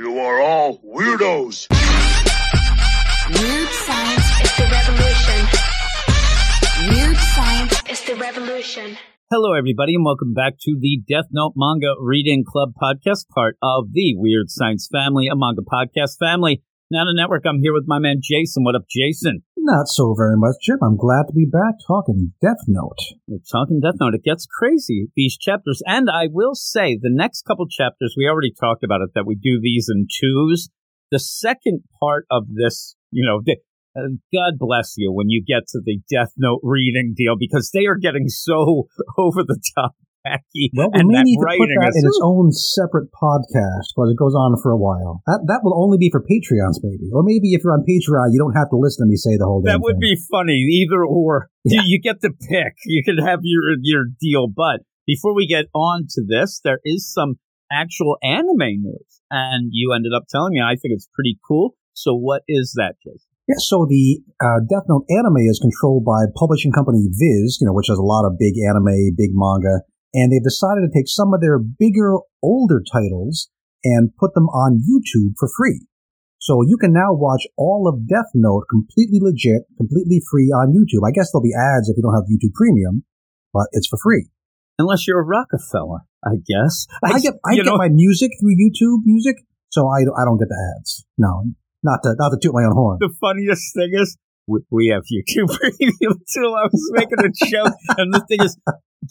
You are all weirdos. Weird science is the revolution. Weird science is the revolution. Hello, everybody, and welcome back to the Death Note Manga Reading Club podcast, part of the Weird Science family, a manga podcast family. Now, the network, I'm here with my man Jason. What up, Jason? Not so very much, Jim. I'm glad to be back talking Death Note. We're talking Death Note. It gets crazy, these chapters. And I will say, the next couple chapters, we already talked about it, that we do these in twos. The second part of this, you know, the, uh, God bless you when you get to the Death Note reading deal because they are getting so over the top wacky. Well, we and may that need to put that in its own separate podcast because it goes on for a while. That that will only be for Patreons, maybe, or maybe if you're on Patreon, you don't have to listen to me say the whole That would thing. be funny, either or. Yeah. You, you get to pick. You can have your your deal. But before we get on to this, there is some actual anime news, and you ended up telling me. I think it's pretty cool. So, what is that, Jason? Yeah, so the uh, Death Note anime is controlled by publishing company Viz, you know, which has a lot of big anime, big manga, and they've decided to take some of their bigger, older titles and put them on YouTube for free. So you can now watch all of Death Note completely legit, completely free on YouTube. I guess there'll be ads if you don't have YouTube Premium, but it's for free. Unless you're a Rockefeller, I guess. I, get I get know, my music through YouTube Music, so I, I don't get the ads. No, not to not to toot my own horn. the funniest thing is we, we have YouTube Premium too. I was making a joke, and the thing is,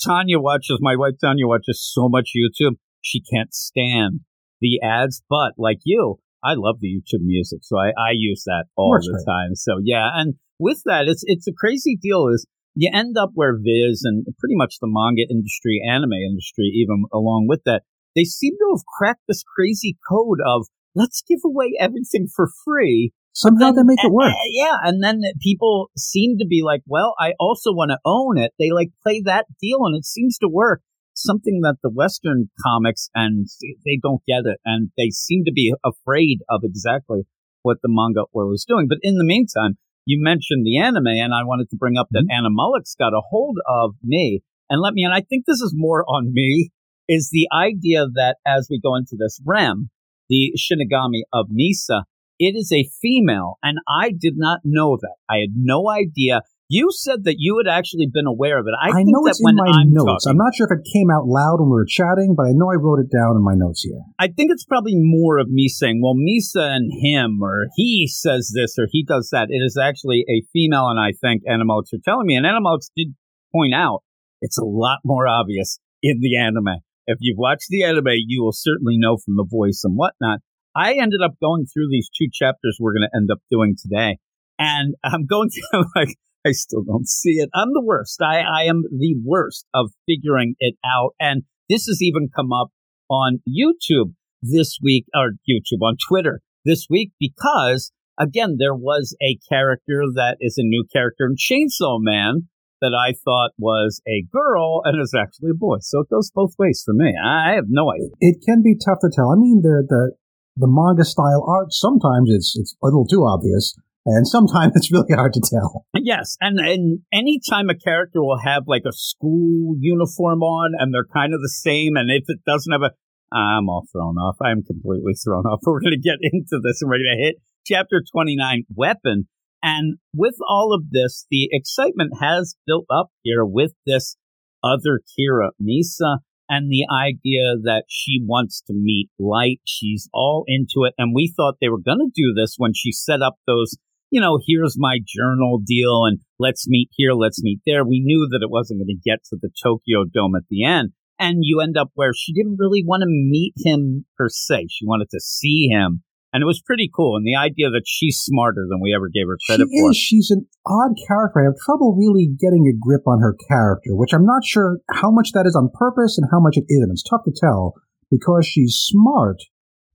Tanya watches my wife. Tanya watches so much YouTube, she can't stand the ads. But like you, I love the YouTube music, so I, I use that all the great. time. So yeah, and with that, it's it's a crazy deal. Is you end up where Viz and pretty much the manga industry, anime industry, even along with that, they seem to have cracked this crazy code of let's give away everything for free Somehow they make it uh, work. uh, yeah, and then people seem to be like, well, I also want to own it. They like play that deal, and it seems to work. Something that the Western comics and they don't get it, and they seem to be afraid of exactly what the manga world is doing. But in the meantime, you mentioned the anime, and I wanted to bring up that Anna Mullick's got a hold of me and let me. And I think this is more on me. Is the idea that as we go into this Rem, the Shinigami of Misa, it is a female, and I did not know that. I had no idea. You said that you had actually been aware of it. I, I think know that it's when in my I'm notes. talking- I'm not sure if it came out loud when we were chatting, but I know I wrote it down in my notes here. I think it's probably more of me saying, well, Misa and him, or he says this, or he does that. It is actually a female, and I think Animalix are telling me. And Animalix did point out it's a lot more obvious in the anime. If you've watched the anime, you will certainly know from the voice and whatnot. I ended up going through these two chapters we're going to end up doing today. And I'm going through, like, I still don't see it. I'm the worst. I, I am the worst of figuring it out. And this has even come up on YouTube this week, or YouTube, on Twitter this week, because again, there was a character that is a new character in Chainsaw Man that I thought was a girl and is actually a boy. So it goes both ways for me. I have no idea. It can be tough to tell. I mean, the the the manga style art sometimes it's it's a little too obvious, and sometimes it's really hard to tell. Yes, and and anytime a character will have like a school uniform on and they're kind of the same, and if it doesn't have a, I'm all thrown off. I'm completely thrown off. We're going to get into this, and we're going to hit chapter 29, weapon. And with all of this, the excitement has built up here with this other Kira, Misa, and the idea that she wants to meet Light. She's all into it, and we thought they were going to do this when she set up those you know, here's my journal deal and let's meet here, let's meet there. We knew that it wasn't going to get to the Tokyo Dome at the end. And you end up where she didn't really want to meet him per se. She wanted to see him. And it was pretty cool. And the idea that she's smarter than we ever gave her She credit for. is. She's an odd character. I have trouble really getting a grip on her character, which I'm not sure how much that is on purpose and how much it isn't. It's tough to tell because she's smart,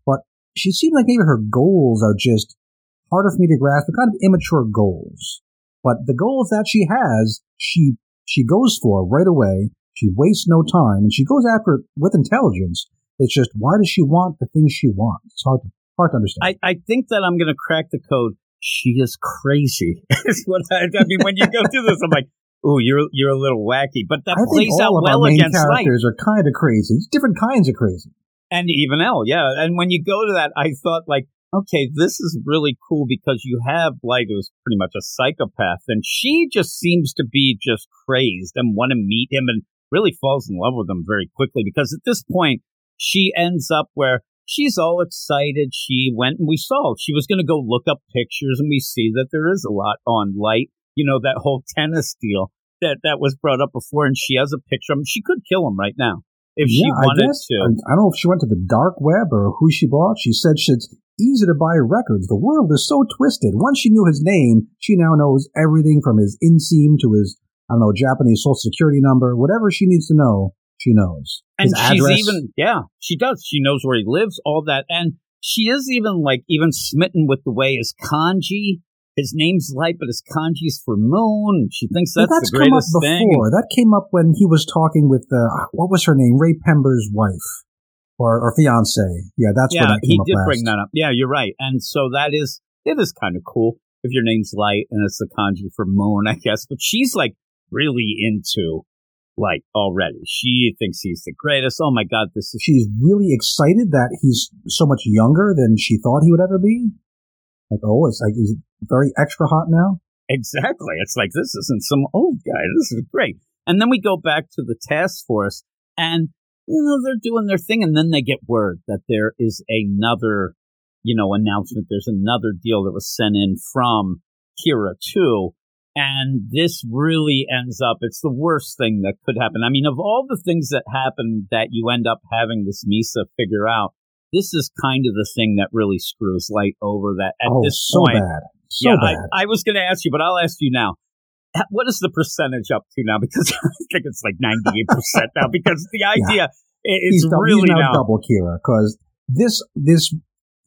but she seems like maybe her goals are just harder for me to grasp. They're kind of immature goals. But the goals that she has, she she goes for right away. She wastes no time, and she goes after it with intelligence. It's just why does she want the things she wants? It's hard to hard to understand. I, I think that I'm going to crack the code. She is crazy. is what I, I mean, when you go through this, I'm like, ooh, you're you're a little wacky. But that I plays out well against light. characters are kind of crazy. It's different kinds of crazy. And even L, yeah. And when you go to that, I thought like, okay, this is really cool because you have Light who's pretty much a psychopath, and she just seems to be just crazed and want to meet him and really falls in love with him very quickly because at this point she ends up where she's all excited. She went and we saw she was going to go look up pictures, and we see that there is a lot on Light. You know that whole tennis deal that that was brought up before, and she has a picture of him. She could kill him right now if yeah, she wanted I guess, to. I, I don't know if she went to the dark web or who she bought. She said it's easy to buy records. The world is so twisted. Once she knew his name, she now knows everything from his inseam to his, I don't know, Japanese social security number. Whatever she needs to know, she knows. and his she's address. even yeah she does she knows where he lives all that and she is even like even smitten with the way his kanji his name's light but his kanji's for moon she thinks that's, that's the come up greatest thing before. That came up when he was talking with uh, what was her name, Raye Penber's wife or or fiance. Yeah, that's yeah that he did last. bring that up yeah you're right and so that is it is kind of cool if your name's light and it's the kanji for moon i guess but she's like really into light already she thinks he's the greatest oh my god this is She's really excited that he's so much younger than she thought he would ever be. Like, oh, it's like he's very extra hot now. Exactly. It's like this isn't some old guy. This is great. And then we go back to the task force and you know they're doing their thing and then they get word that there is another you know announcement there's another deal that was sent in from Kira too and this really ends up it's the worst thing that could happen. I mean of all the things that happen that you end up having this Misa figure out this is kind of the thing that really screws light over that at oh, this so point bad, so yeah, bad. I, I was going to ask you, but I'll ask you now. Uh, what is the percentage up to now? Because I think it's like 98% now because the idea is he's, really he's now, now. double Kira because this this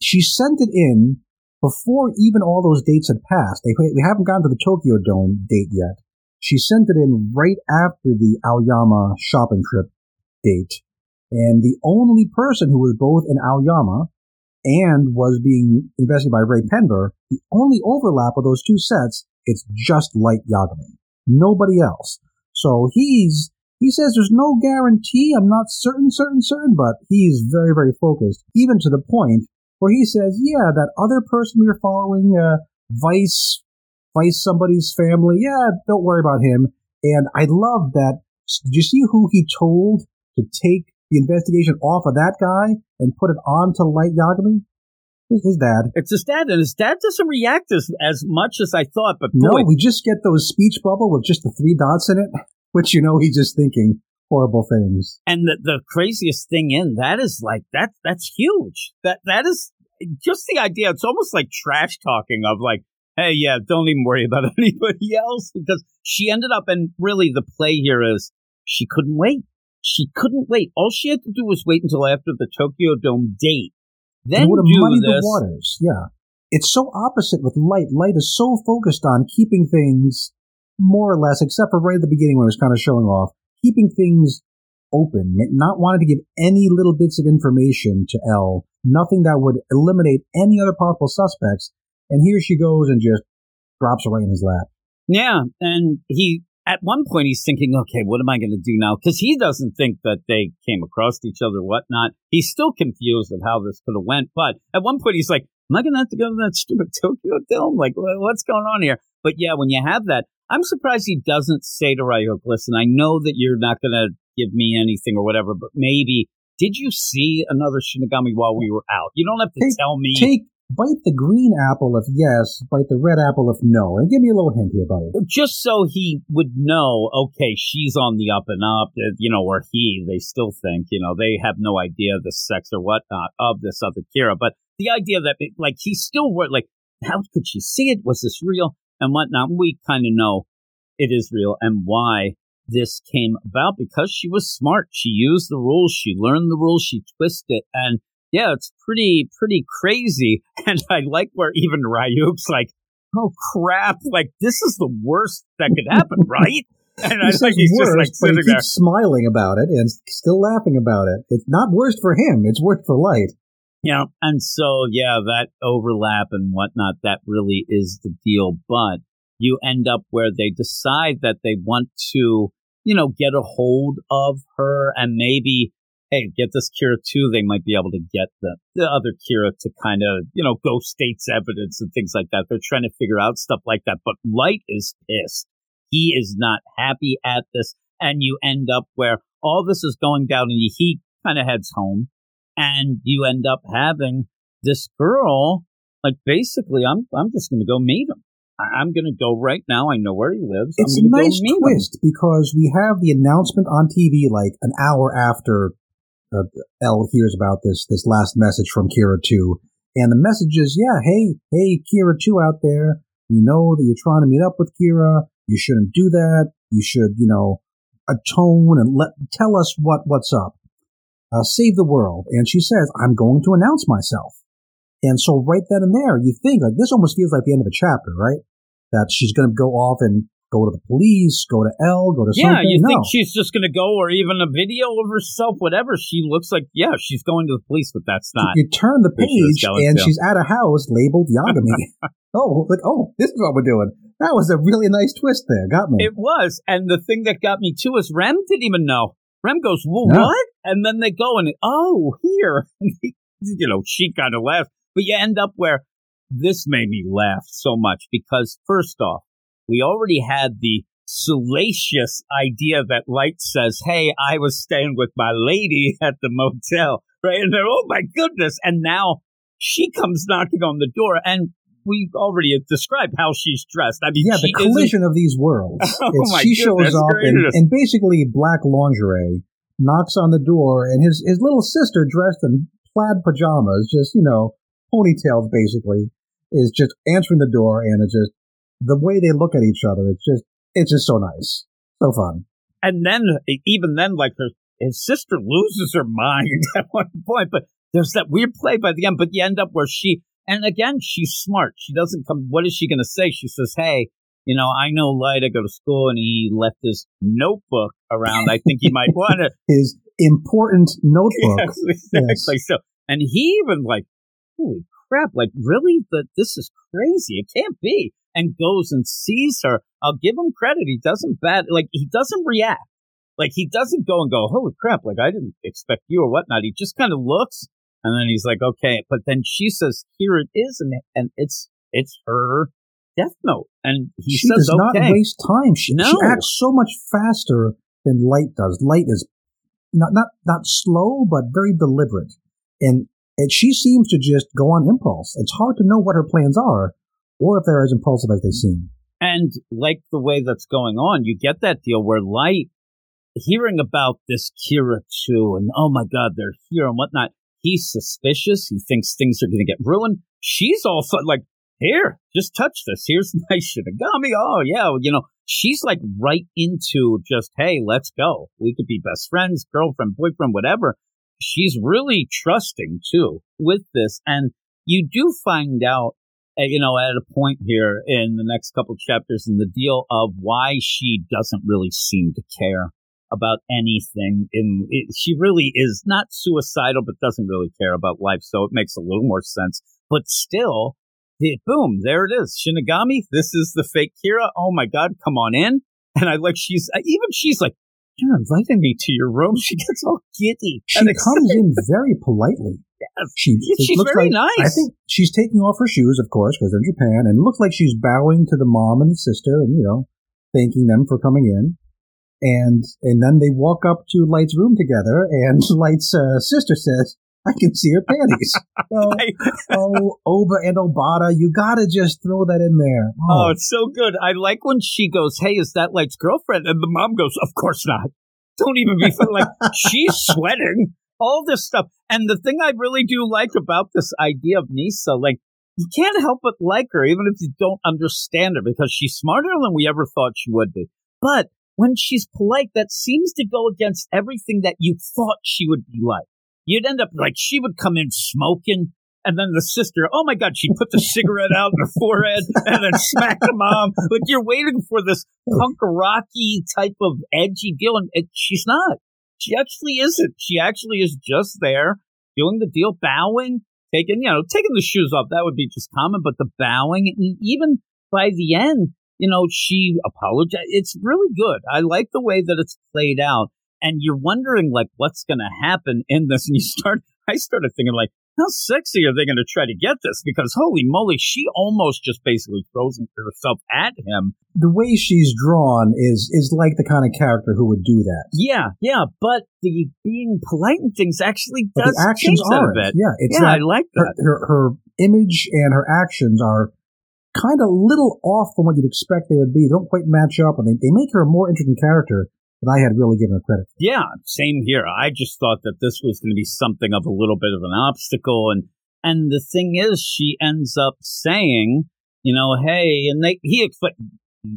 she sent it in before even all those dates had passed. They, we haven't gotten to the Tokyo Dome date yet. She sent it in right after the Aoyama shopping trip date, and the only person who was both in Aoyama and was being investigated by Raye Penber, the only overlap of those two sets, it's just Light Yagami. Nobody else. So he's he says there's no guarantee. I'm not certain, certain, certain, but he's very, very focused, even to the point where he says, "Yeah, that other person we were following, uh, Vice, Vice somebody's family. Yeah, don't worry about him." And I love that. Did you see who he told to take the investigation off of that guy and put it on to Light Yagami? His, his dad. It's his dad, and his dad doesn't react as, as much as I thought, but No, boy, we just get those speech bubble with just the three dots in it, which you know he's just thinking horrible things. and the, the craziest thing in that is like, that that's huge. That That is just the idea. It's almost like trash talking of like, hey, yeah, don't even worry about anybody else because she ended up, and really the play here is she couldn't wait. She couldn't wait. All she had to do was wait until after the Tokyo Dome date. Then it would have muddied this. the waters. Yeah. It's so opposite with light. Light is so focused on keeping things more or less, except for right at the beginning when it was kind of showing off, keeping things open, not wanting to give any little bits of information to L, nothing that would eliminate any other possible suspects. And here she goes and just drops it right in his lap. Yeah, and he at one point he's thinking, okay, what am I going to do now? Because he doesn't think that they came across each other, whatnot. He's still confused of how this could have went. But at one point he's like, am I going to have to go to that stupid Tokyo Dome? Like, what's going on here? But yeah, when you have that, I'm surprised he doesn't say to Ryuk, listen, I know that you're not going to give me anything or whatever, but maybe. Did you see another Shinigami while we were out? You don't have to Take- tell me. Take, bite the green apple if yes, bite the red apple if no. And give me a little hint here, buddy. just so he would know, okay, she's on the up and up, uh, you know, or he, they still think, you know, they have no idea the sex or whatnot of this other Kira. But the idea that, like, he's still, wor- like, how could she see it? Was this real? And whatnot. We kind of know it is real and why this came about because she was smart. She used the rules. She learned the rules. She twisted. And yeah, it's pretty, pretty crazy. And I like where even Ryuk's like, oh crap, like this is the worst that could happen, right? And I think he's worst, just like but he sitting there. smiling about it and still laughing about it. It's not worst for him; it's worst for Light. Yeah. And so, yeah, that overlap and whatnot, that really is the deal. But you end up where they decide that they want to, you know, get a hold of her and maybe hey, get this Kira too. They might be able to get the, the other Kira to kind of, you know, go states evidence and things like that. They're trying to figure out stuff like that. But Light is pissed. He is not happy at this. And you end up where all this is going down and he kind of heads home and you end up having this girl, like basically, I'm, I'm just going to go meet him. I- I'm going to go right now. I know where he lives. It's I'm a nice go meet him. twist because we have the announcement on TV like an hour after uh, L hears about this this last message from Kira Two, and the message is, "Yeah, hey, hey, Kira Two out there, we know that you're trying to meet up with Kira. You shouldn't do that. You should, you know, atone and let tell us what what's up. Uh, save the world." And she says, "I'm going to announce myself." And so right then and there, you think like this almost feels like the end of a chapter, right? That she's going to go off and go to the police, go to L, go to Yeah, something. you no. think she's just going to go, or even a video of herself, whatever. She looks like, yeah, she's going to the police, but that's not. you turn the page going and to. she's at a house labeled Yagami. oh, like oh, this is what we're doing. That was a really nice twist there. Got me. It was, and the thing that got me too is Rem didn't even know. Rem goes, well, Yeah. what? And then they go and oh, here, you know, she kind of laughs, but you end up where this made me laugh so much because first off, we already had the salacious idea that Light says, Hey, I was staying with my lady at the motel, right? And they're, oh my goodness. And now she comes knocking on the door and we already described how she's dressed. I mean, yeah, the isn't- collision of these worlds. Oh my she shows up in, in basically black lingerie, knocks on the door, and his his little sister dressed in plaid pajamas, just you know, ponytails basically, is just answering the door, and it's just the way they look at each other. It's just it's just so nice, so fun. and then even then, like her his sister loses her mind at one point. But there's that weird play by the end. But you end up where she and again she's smart. She doesn't come. What is she going to say? She says, "Hey." You know, I know Light. I go to school, and he left his notebook around. I think he might want it. His important notebook. Yes, exactly. So, and he even like, holy crap! Like, really? That this is crazy. It can't be. And goes and sees her. I'll give him credit. He doesn't bad. Like, he doesn't react. Like, he doesn't go and go, holy crap! Like, I didn't expect you or whatnot. He just kind of looks, and then he's like, okay. But then she says, here it is, and and it's it's her death note, and he she says, does okay. not waste time. She, No. she acts so much faster than Light does. Light is not not not slow, but very deliberate, and and she seems to just go on impulse. It's hard to know what her plans are, or if they're as impulsive as they seem. And like the way that's going on, you get that deal where Light, hearing about this Kira too, and oh my God, they're here and whatnot, he's suspicious. He thinks things are going to get ruined. She's also like, here, just touch this. Here's my Shinigami. Oh, yeah. You know, she's like right into just, hey, let's go. We could be best friends, girlfriend, boyfriend, whatever. She's really trusting too with this. And you do find out uh, you know, at a point here in the next couple chapters in the deal of why she doesn't really seem to care about anything. In it, she really is not suicidal, but doesn't really care about life. So it makes a little more sense. But still, the, boom, there it is, Shinigami. This is the fake Kira. Oh my God, come on in. And I like she's even she's like, you're inviting me to your room. She gets all giddy. She comes in very politely. Yes. She she's looks very like, nice. I think she's taking off her shoes, of course, because they're in Japan, and it looks like she's bowing to the mom and the sister, and you know, thanking them for coming in. And and then they walk up to Light's room together, and Light's uh, sister says, "I can see her panties." so, oh, Ohba and Obata, you gotta just throw that in there. Oh, it's so good. I like when she goes, "Hey, is that Light's girlfriend?" And the mom goes, "Of course not. Don't even be fun." Like she's sweating. All this stuff. And the thing I really do like about this idea of Misa, like you can't help but like her, even if you don't understand her, because she's smarter than we ever thought she would be. But when she's polite, that seems to go against everything that you thought she would be like. You'd end up like she would come in smoking. And then the sister, oh my God, she put the cigarette out in her forehead and then smacked the mom. Like you're waiting for this punk rocky type of edgy deal, and it, she's not. She actually isn't. She actually is just there doing the deal, bowing, taking, you know, taking the shoes off. That would be just common, but the bowing, and even by the end, you know, she apologized. It's really good. I like the way that it's played out. and you're wondering like what's going to happen in this, and you start. I started thinking like, how sexy are they going to try to get this? Because holy moly, she almost just basically throws herself at him. The way she's drawn is is like the kind of character who would do that. Yeah, yeah, but the being polite and things actually But does the actions change that a aren't. bit. Yeah, it's yeah, not I like her, her her image and her actions are kind of little off from what you'd expect they would be. They don't quite match up, and they, they make her a more interesting character than I had really given her credit. for. Yeah, same here. I just thought that this was going to be something of a little bit of an obstacle, and and the thing is, she ends up saying, you know, hey, and they he expect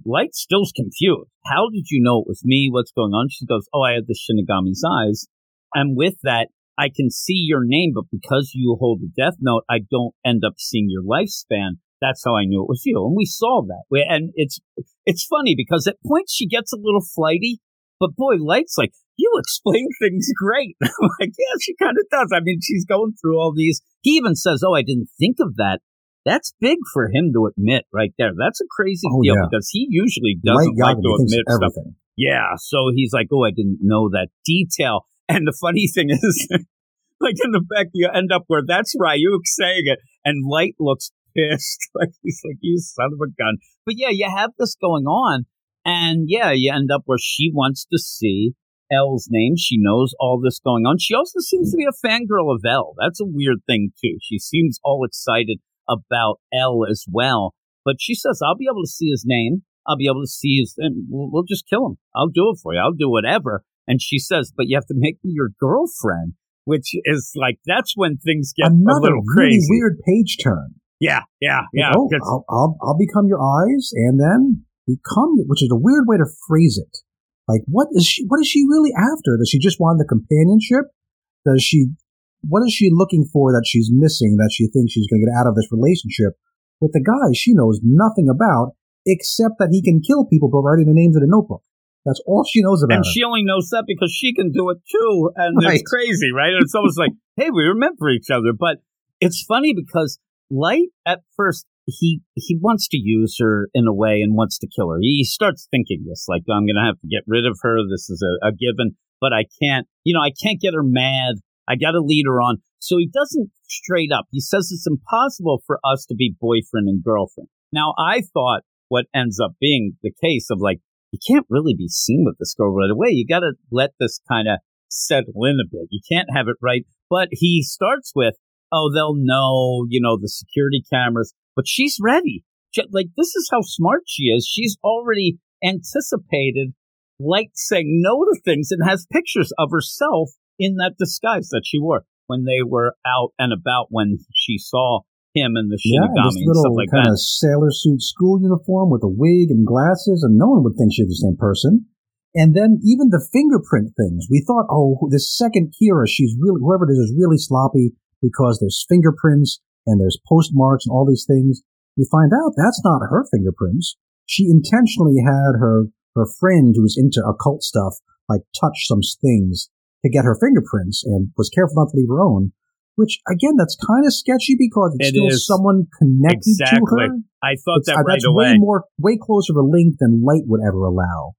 Light still's confused. How did you know it was me? What's going on? She goes, oh, I had the Shinigami's eyes, and with that, I can see your name, but because you hold the Death Note, I don't end up seeing your lifespan. That's how I knew it was you, and we saw that. And it's it's funny because at points she gets a little flighty, but boy, Light's like, you explain things great. I'm like, yeah, she kind of does. I mean, she's going through all these. He even says, oh, I didn't think of that. That's big for him to admit right there. That's a crazy Oh, deal yeah. because he usually doesn't like to admit stuff. everything. Yeah, so he's like, oh, I didn't know that detail. And the funny thing is, like in the back, you end up where that's Ryuk saying it, and Light looks pissed. Like he's like, you son of a gun. But yeah, you have this going on, and yeah, you end up where she wants to see L's name. She knows all this going on. She also seems to be a fangirl of L. That's a weird thing too. She seems all excited about L as well. But she says, I'll be able to see his name. I'll be able to see his, and we'll, we'll just kill him. I'll do it for you. I'll do whatever. And she says, but you have to make me your girlfriend, which is like, that's when things get a Another little really crazy. weird page turn. Yeah, yeah, yeah. Oh, I'll, I'll I'll become your eyes, and then become, which is a weird way to phrase it. Like, what is she? What is she really after? Does she just want the companionship? Does she? What is she looking for that she's missing that she thinks she's going to get out of this relationship with the guy she knows nothing about, except that he can kill people by writing the names in a notebook? That's all she knows about. and him. she only knows that because she can do it too. And Right. it's crazy, right? And it's almost like, hey, we remember each other. But it's funny because Light at first he he wants to use her in a way and wants to kill her. He starts thinking this, like I'm gonna have to get rid of her. This is a, a given, but I can't. You know, I can't get her mad. I got to lead her on. So he doesn't straight up. He says it's impossible for us to be boyfriend and girlfriend. Now I thought what ends up being the case of like you can't really be seen with this girl right away. You got to let this kind of settle in a bit. You can't have it right. But he starts with, oh, they'll know, you know, the security cameras, but she's ready. Ju- Like, this is how smart she is. She's already anticipated like saying no to things and has pictures of herself in that disguise that she wore when they were out and about when she saw him in the yeah, Shinigami this and little stuff like kind of sailor suit school uniform with a wig and glasses, and no one would think she's the same person. And then even the fingerprint things, we thought, oh, this second Kira, she's really whoever it is is really sloppy because there's fingerprints and there's postmarks and all these things. We find out that's not her fingerprints. She intentionally had her her friend who's into occult stuff like touch some things to get her fingerprints and was careful not to leave her own. Which again, that's kind of sketchy because it's It still is. someone connected to Exactly. her. I thought It's- that uh, right that's away. way more, way closer of a link than Light would ever allow.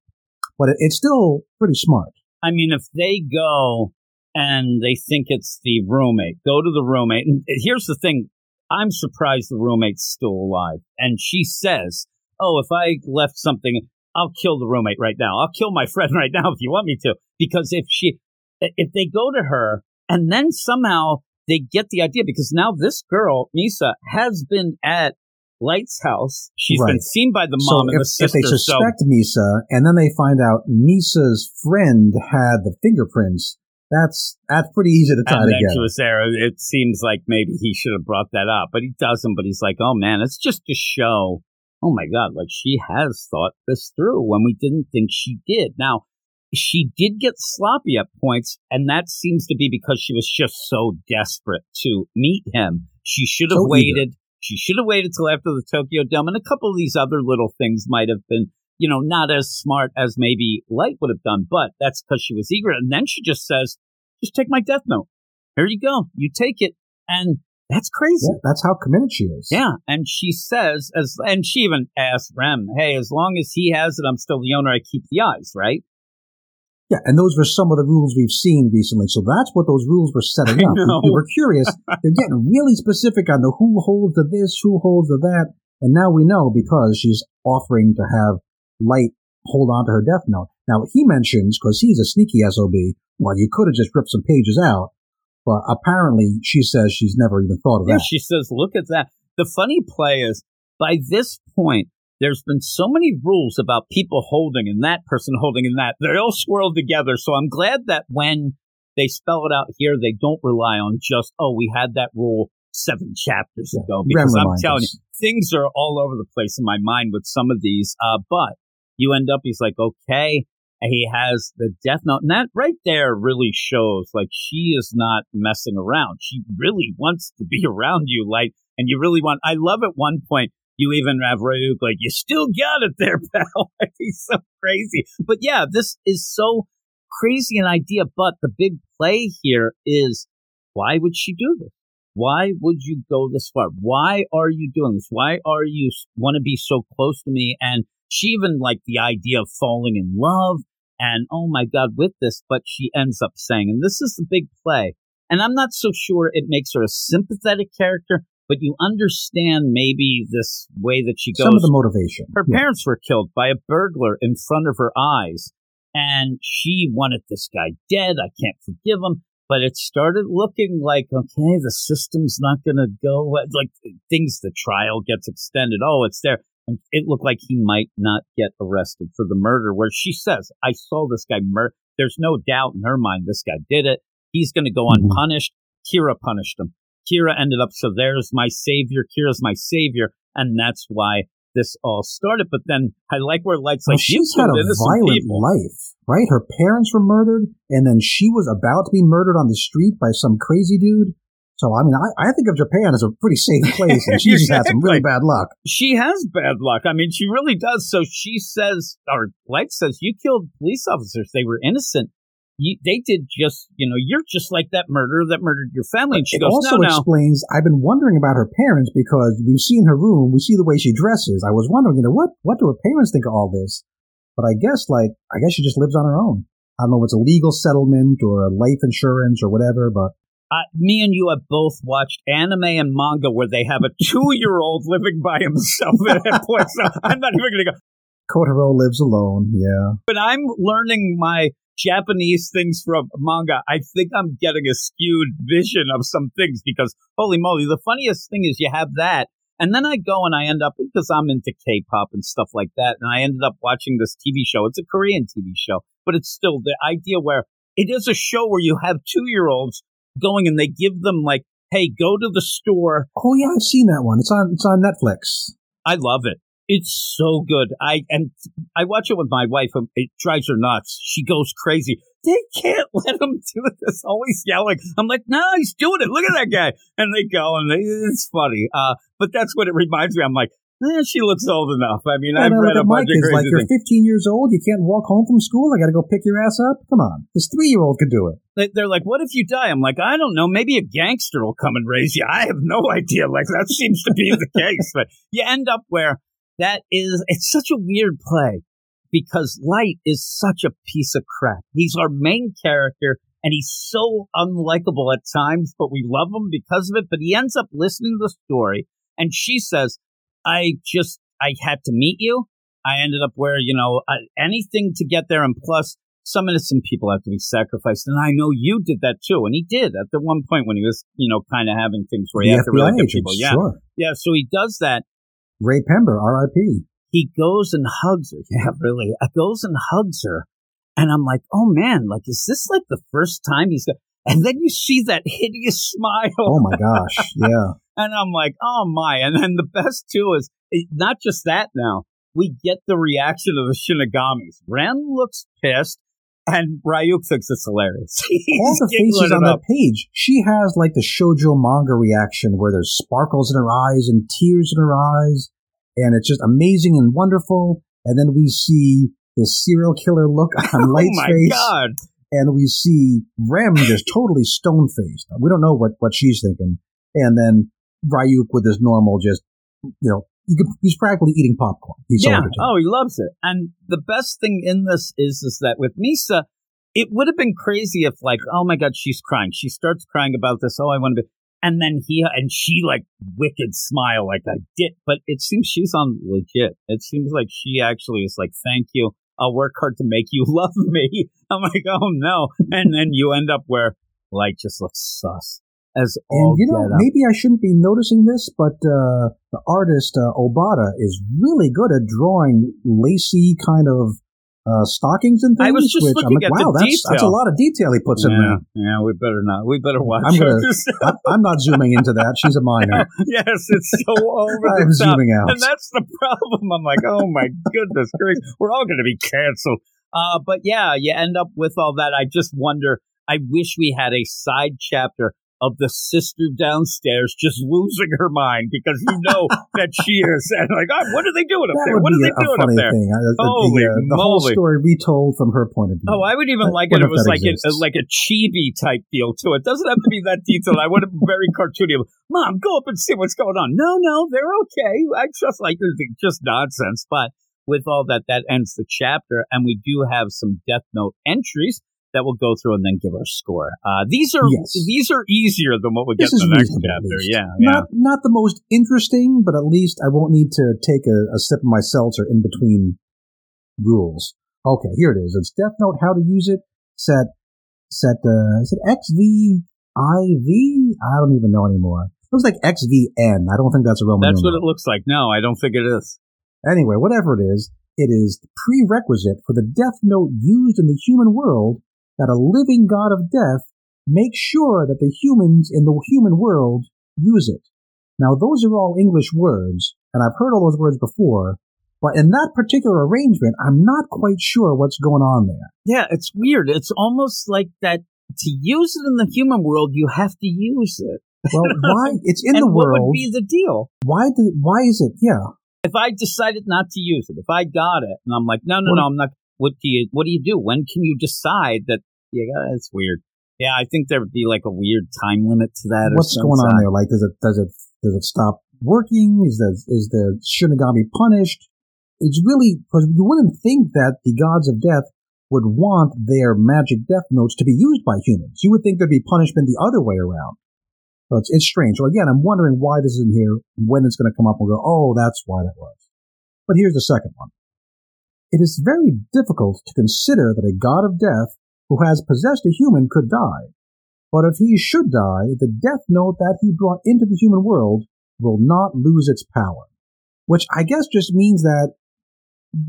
But it, it's still pretty smart. I mean, if they go and they think it's the roommate, go to the roommate. And here's the thing I'm surprised the roommate's still alive. And she says, Oh, if I left something, I'll kill the roommate right now. I'll kill my friend right now if you want me to. Because if she, if they go to her and then somehow they get the idea, because now this girl, Misa, has been at Light's house. She's been seen by the so mom and if, the sister. if they so suspect Misa and then they find out Misa's friend had the fingerprints, that's that's pretty easy to tie and together. was. It seems like maybe he should have brought that up, but he doesn't. But he's like, oh man, it's just to show. Oh my god, like she has thought this through when we didn't think she did. Now she did get sloppy at points, and that seems to be because she was just so desperate to meet him. She should have So waited. She should have waited till after the Tokyo Dome, and a couple of these other little things might have been, you know, not as smart as maybe Light would have done. But that's because she was eager, and then she just says, just take my death note. Here you go. You take it. And that's crazy. Yeah, that's how committed she is. Yeah. And she says, as and she even asked Rem, hey, as long as he has it, I'm still the owner. I keep the eyes, right? Yeah, and those were some of the rules we've seen recently. So that's what those rules were setting up. We- We were curious. They're getting really specific on the who holds the this, who holds the that. And now we know because she's offering to have Light hold on to her death note. Now he mentions, because he's a sneaky SOB, well, you could have just ripped some pages out. But apparently she says she's never even thought of Yeah, that. she says, look at that. The funny play is, by this point, there's been so many rules about people holding and that person holding and that. They're all swirled together. So I'm glad that when they spell it out here, they don't rely on just, oh, we had that rule seven chapters Yeah. ago. Because I'm telling us. you, things are all over the place in my mind with some of these. Uh, but you end up, he's like, okay, he has the death note. And that right there really shows like she is not messing around. She really wants to be around you. Like, and you really want, I love at one point, you even have Ryuk like, you still got it there, pal. He's so crazy. But yeah, this is so crazy an idea. But the big play here is why would she do this? Why would you go this far? Why are you doing this? Why are you want to be so close to me? And she even like the idea of falling in love and oh my God, with this, but she ends up saying, and this is the big play. And I'm not so sure it makes her a sympathetic character, but you understand maybe this way that she goes. Some of the motivation. Her Yeah. parents were killed by a burglar in front of her eyes, and she wanted this guy dead. I can't forgive him. But it started looking like, okay, the system's not going to go. Like things, the trial gets extended. Oh, it's there. And it looked like he might not get arrested for the murder, where she says, I saw this guy murder. There's no doubt in her mind this guy did it. He's going to go Mhm. unpunished. Kira punished him. Kira ended up, so there's my savior. Kira's my savior. And that's why this all started. But then I like where Light's Well, like, she's had a violent people. life, right? Her parents were murdered, and then she was about to be murdered on the street by some crazy dude. So, I mean, I, I think of Japan as a pretty safe place, and she's just had some really bad luck. She has bad luck. I mean, she really does. So she says, or Light says, you killed police officers. They were innocent. You, they did just, you know, you're just like that murderer that murdered your family. And she it goes, also no, no. explains I've been wondering about her parents because we've seen her room, we see the way she dresses. I was wondering, you know, what what do her parents think of all this? But I guess like I guess she just lives on her own. I don't know if it's a legal settlement or a life insurance or whatever, but Uh, me and you have both watched anime and manga where they have a two-year-old living by himself at that point. So I'm not even going to go. Kotaro lives alone. Yeah. But I'm learning my Japanese things from manga. I think I'm getting a skewed vision of some things because holy moly, the funniest thing is you have that. And then I go and I end up because I'm into K-pop and stuff like that, and I ended up watching this TV show. It's a Korean TV show, but it's still the idea where it is a show where you have two-year-olds going and they give them like, "Hey, go to the store." Oh yeah, I've seen that one. It's on it's on Netflix. I love it. It's so good. I and I watch it with my wife. and It drives her nuts. She goes crazy. They can't let him do this. Always yelling. I'm like, no, he's doing it. Look at that guy. And they go and they, it's funny. Uh, but that's what it reminds me. I'm like, eh, she looks old enough. I mean, Yeah, I've read a bunch of crazy like you're 15 years old, you can't walk home from school. I got to go pick your ass up. Come on, this three year old could do it. They- They're like, what if you die? I'm like, I don't know. Maybe a gangster will come and raise you. I have no idea. Like that seems to be the case. But you end up where that is, it's such a weird play because Light is such a piece of crap. He's our main character and he's so unlikable at times, but we love him because of it. But he ends up listening to the story and she says, I just, I had to meet you. I ended up where, you know, anything to get there. And plus, some innocent people have to be sacrificed. And I know you did that too. And he did at the one point when he was, you know, kind of having things where he The had to really get people. Yeah. sure. Yeah. So he does that. Raye Penber, R.I.P. He goes and hugs her. Yeah, really. Uh, goes and hugs her. And I'm like, oh man, like, is this like the first time he's got, and then you see that hideous smile. Oh my gosh, yeah. And I'm like, oh my. And then the best too is not just that now. We get the reaction of the Shinigamis. Rem looks pissed and Ryuk thinks it's hilarious. All the faces on that page, she has like the shoujo manga reaction where there's sparkles in her eyes and tears in her eyes, and it's just amazing and wonderful. And then we see this serial killer look on Light's face. Oh my face, god. And we see Rem just totally stone faced. We don't know what what she's thinking, and then Ryuk with his normal, just you know, he's practically eating popcorn. He's yeah. Oh, he loves it. And the best thing in this is is that with Misa, it would have been crazy if like, oh my god, she's crying. She starts crying about this. Oh, I want to be. And then he and she like wicked smile like I did, but it seems she's on legit. It seems like she actually is like, thank you. I'll work hard to make you love me. I'm like, oh no. And then you end up where Light just looks sus as all And you know, maybe I shouldn't be noticing this, but uh, the artist uh, Obata is really good at drawing lacy kind of uh, stockings and things. I was just which looking I'm like, at the wow, that's, that's a lot of detail he puts in there. yeah, we better not. We better watch. I'm gonna- I, I'm not zooming into that. She's a minor. yes, it's so over the I'm top. zooming out. And that's the problem. I'm like, oh my goodness gracious, we're all going to be canceled. Uh, but yeah, you end up with all that. I just wonder. I wish we had a side chapter of the sister downstairs just losing her mind because you know that she is, and like, oh, what are they doing up That there? What are they a, a doing up there? thing. I- Holy the, uh, the whole story retold from her point of view. Oh, I would even I like it. It was like a, like a chibi type deal to it. Doesn't have to be that detailed. I would have very cartoony. Mom, go up and see what's going on. No, no, they're okay. I just like just nonsense. But with all that, that ends the chapter, and we do have some Death Note entries that we'll go through and then give our score. Uh, these are Yes. these are easier than what we get This in the next chapter. Yeah, yeah. Not not the most interesting, but at least I won't need to take a, a sip of my seltzer in between rules. Okay, here it is. It's Death Note. How to use it? Set set. Uh, is it XVIV? I don't even know anymore. It looks like XVN. I don't think that's a Roman That's what it looks like. No, I don't think it is. Anyway, whatever it is, it is the prerequisite for the Death Note used in the human world that a living god of death makes sure that the humans in the human world use it. Now, those are all English words, and I've heard all those words before, but in that particular arrangement, I'm not quite sure what's going on there. Yeah, it's weird. It's almost like that to use it in the human world, you have to use it. Well, why? It's in the what world. would be the deal? why? Do, why is it? Yeah. If I decided not to use it, if I got it, and I'm like, no, no, What- no, I'm not. What do you? What do you do? When can you decide that? Yeah, it's weird. Yeah, I think there would be like a weird time limit to that. What's going on there? Like, does it does it does it stop working? Is the is the Shinigami punished? It's really because you wouldn't think that the gods of death would want their magic death notes to be used by humans. You would think there'd be punishment the other way around. So it's it's strange. So again, I'm wondering why this isn't here. When it's going to come up, we'll go, oh, that's why that was. But here's the second one. It is very difficult to consider that a god of death who has possessed a human could die. But if he should die, the death note that he brought into the human world will not lose its power. Which I guess just means that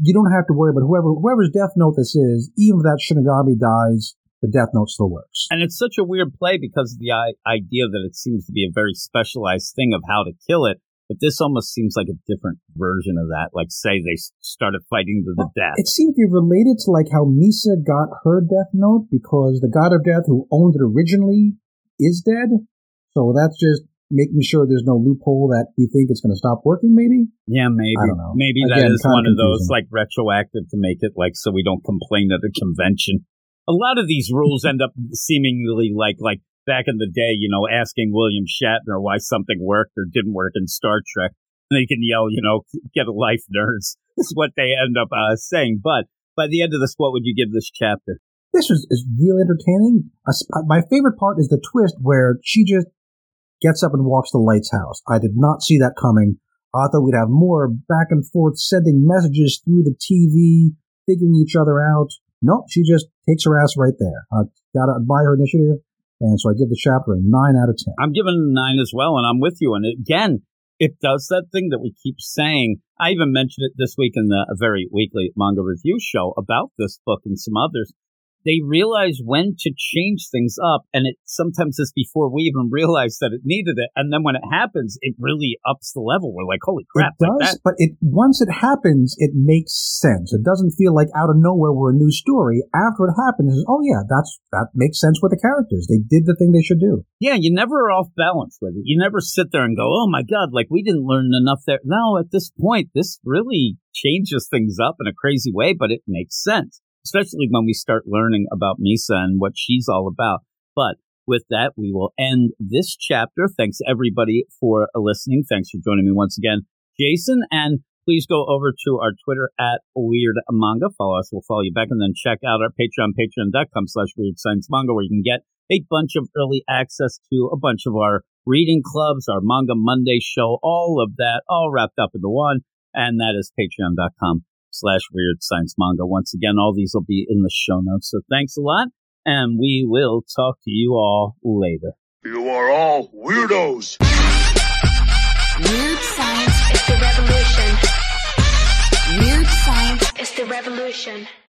you don't have to worry about whoever whoever's death note this is, even if that Shinigami dies, the death note still works. And it's such a weird play because of the idea that it seems to be a very specialized thing of how to kill it. But this almost seems like a different version of that. Like, say they started fighting to the death. It seems to be related to like how Misa got her death note because the god of death who owned it originally is dead. So that's just making sure there's no loophole that we think it's going to stop working, maybe? Yeah, maybe. I don't know. Maybe Again, that is one of those like retroactive to make it like so we don't complain at a convention. A lot of these rules end up seemingly like like back in the day, you know, asking William Shatner why something worked or didn't work in Star Trek. And they can yell, you know, get a life, nerds. Is what they end up uh, saying. But by the end of this, what would you give this chapter? this was is really entertaining. Sp- My favorite part is the twist where she just gets up and walks to Light's house. I did not see that coming. I thought we'd have more back and forth sending messages through the TV, figuring each other out. Nope, she just takes her ass right there. Gotta admire her initiative, and so I give the chapter a nine out of ten. I'm giving a nine as well, and I'm with you. And again, it does that thing that we keep saying. I even mentioned it this week in the very weekly manga review show about this book and some others. They realize when to change things up, and it sometimes is before we even realize that it needed it. And then when it happens, it really ups the level. We're like, holy crap! it like does, that. but it once it happens, it makes sense. It doesn't feel like out of nowhere we're a new story. After it happens, oh yeah, that's that makes sense with the characters. They did the thing they should do. Yeah, you never are off balance with it. You never sit there and go, oh my God, like we didn't learn enough there. No, at this point, this really changes things up in a crazy way, but it makes sense, especially when we start learning about Misa and what she's all about. But with that, we will end this chapter. Thanks everybody for listening. Thanks for joining me once again, Jason. And please go over to our Twitter at Weird Manga. Follow us. We'll follow you back and then check out our Patreon, patreon.com slash Weird Science Manga, where you can get a bunch of early access to a bunch of our reading clubs, our Manga Monday show, all of that, all wrapped up into one. And that is patreon.com slash Weird Science Manga. Once again, all these will be in the show notes. So thanks a lot. And we will talk to you all later. You are all weirdos. Weird science is the revolution. Weird science is the revolution.